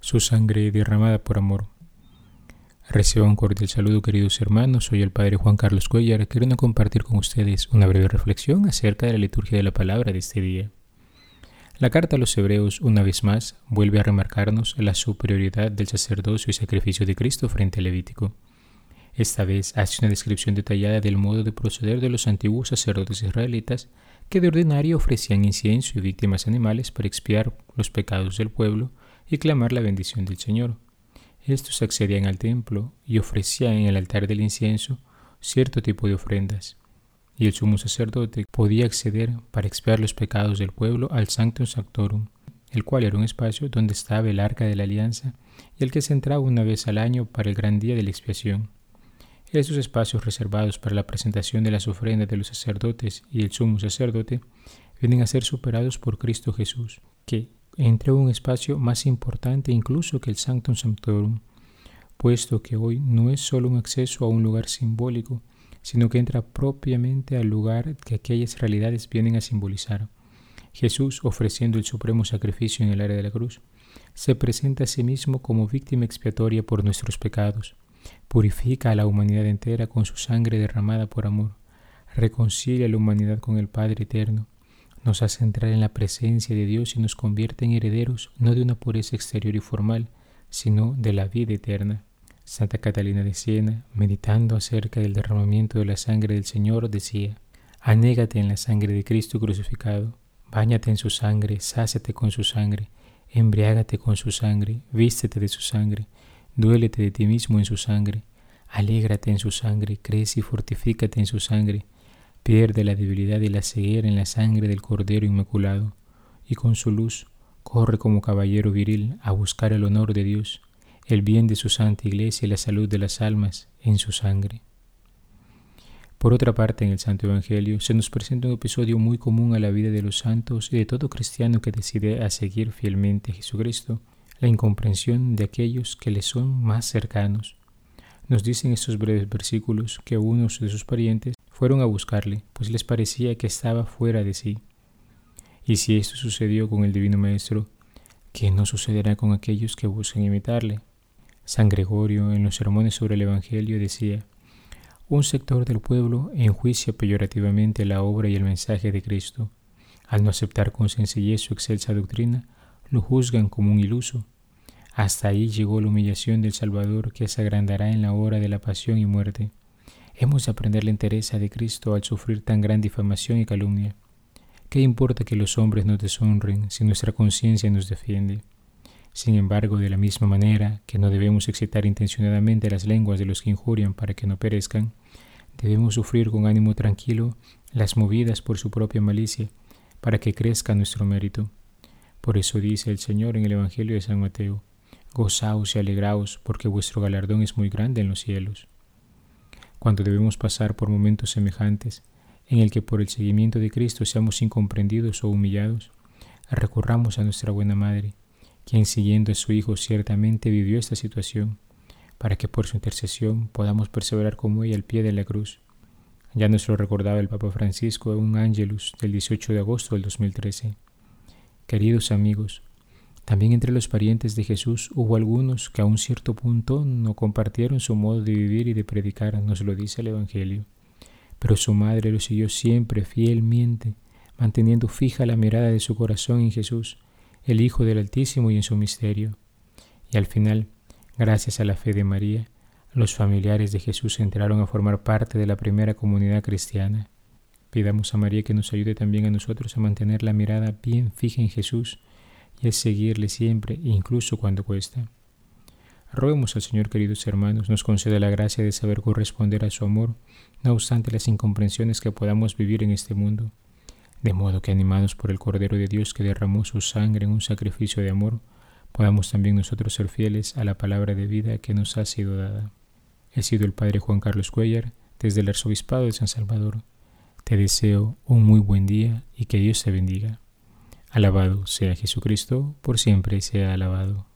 Su sangre derramada por amor. Reciba un cordial saludo queridos hermanos, soy el Padre Juan Carlos Cuellar, queriendo compartir con ustedes una breve reflexión acerca de la liturgia de la palabra de este día. La carta a los hebreos, una vez más, vuelve a remarcarnos la superioridad del sacerdocio y sacrificio de Cristo frente al Levítico. Esta vez hace una descripción detallada del modo de proceder de los antiguos sacerdotes israelitas que de ordinario ofrecían incienso y víctimas animales para expiar los pecados del pueblo y clamar la bendición del Señor. Estos accedían al templo y ofrecían en el altar del incienso cierto tipo de ofrendas y el sumo sacerdote podía acceder para expiar los pecados del pueblo al Sanctum Sanctorum, el cual era un espacio donde estaba el arca de la alianza y el que se entraba una vez al año para el gran día de la expiación. Estos espacios reservados para la presentación de las ofrendas de los sacerdotes y el sumo sacerdote vienen a ser superados por Cristo Jesús, que entró en un espacio más importante incluso que el Sanctum Sanctorum, puesto que hoy no es solo un acceso a un lugar simbólico, sino que entra propiamente al lugar que aquellas realidades vienen a simbolizar. Jesús, ofreciendo el supremo sacrificio en el área de la cruz, se presenta a sí mismo como víctima expiatoria por nuestros pecados, purifica a la humanidad entera con su sangre derramada por amor, reconcilia a la humanidad con el Padre eterno, nos hace entrar en la presencia de Dios y nos convierte en herederos no de una pureza exterior y formal, sino de la vida eterna. Santa Catalina de Siena, meditando acerca del derramamiento de la sangre del Señor, decía, Anégate en la sangre de Cristo crucificado, báñate en su sangre, sáciate con su sangre, embriágate con su sangre, vístete de su sangre, duélete de ti mismo en su sangre, alégrate en su sangre, crece y fortifícate en su sangre, pierde la debilidad y la ceguera en la sangre del Cordero Inmaculado, y con su luz corre como caballero viril a buscar el honor de Dios, el bien de su santa iglesia y la salud de las almas en su sangre. Por otra parte, en el Santo Evangelio se nos presenta un episodio muy común a la vida de los santos y de todo cristiano que decide a seguir fielmente a Jesucristo, la incomprensión de aquellos que le son más cercanos. Nos dicen estos breves versículos que unos de sus parientes fueron a buscarle, pues les parecía que estaba fuera de sí. Y si esto sucedió con el Divino Maestro, ¿qué no sucederá con aquellos que buscan imitarle? San Gregorio en los sermones sobre el Evangelio decía, un sector del pueblo enjuicia peyorativamente la obra y el mensaje de Cristo. Al no aceptar con sencillez su excelsa doctrina, lo juzgan como un iluso. Hasta ahí llegó la humillación del Salvador que se agrandará en la hora de la pasión y muerte. Hemos de aprender la entereza de Cristo al sufrir tan gran difamación y calumnia. ¿Qué importa que los hombres nos deshonren si nuestra conciencia nos defiende? Sin embargo, de la misma manera que no debemos excitar intencionadamente las lenguas de los que injurian para que no perezcan, debemos sufrir con ánimo tranquilo las movidas por su propia malicia, para que crezca nuestro mérito. Por eso dice el Señor en el Evangelio de San Mateo, Gozaos y alegraos, porque vuestro galardón es muy grande en los cielos. Cuando debemos pasar por momentos semejantes, en el que por el seguimiento de Cristo seamos incomprendidos o humillados, recurramos a nuestra buena Madre, quien siguiendo a su Hijo ciertamente vivió esta situación, para que por su intercesión podamos perseverar como ella al pie de la cruz. Ya nos lo recordaba el Papa Francisco en un Ángelus del 18 de agosto del 2013. Queridos amigos, también entre los parientes de Jesús hubo algunos que a un cierto punto no compartieron su modo de vivir y de predicar, nos lo dice el Evangelio. Pero su madre lo siguió siempre fielmente, manteniendo fija la mirada de su corazón en Jesús, el Hijo del Altísimo y en su misterio. Y al final, gracias a la fe de María, los familiares de Jesús entraron a formar parte de la primera comunidad cristiana. Pidamos a María que nos ayude también a nosotros a mantener la mirada bien fija en Jesús y a seguirle siempre, incluso cuando cuesta. Roguemos al Señor, queridos hermanos, nos conceda la gracia de saber corresponder a su amor, no obstante las incomprensiones que podamos vivir en este mundo de modo que animados por el Cordero de Dios que derramó su sangre en un sacrificio de amor, podamos también nosotros ser fieles a la palabra de vida que nos ha sido dada. He sido el Padre Juan Carlos Cuellar, desde el Arzobispado de San Salvador. Te deseo un muy buen día y que Dios te bendiga. Alabado sea Jesucristo, por siempre sea alabado.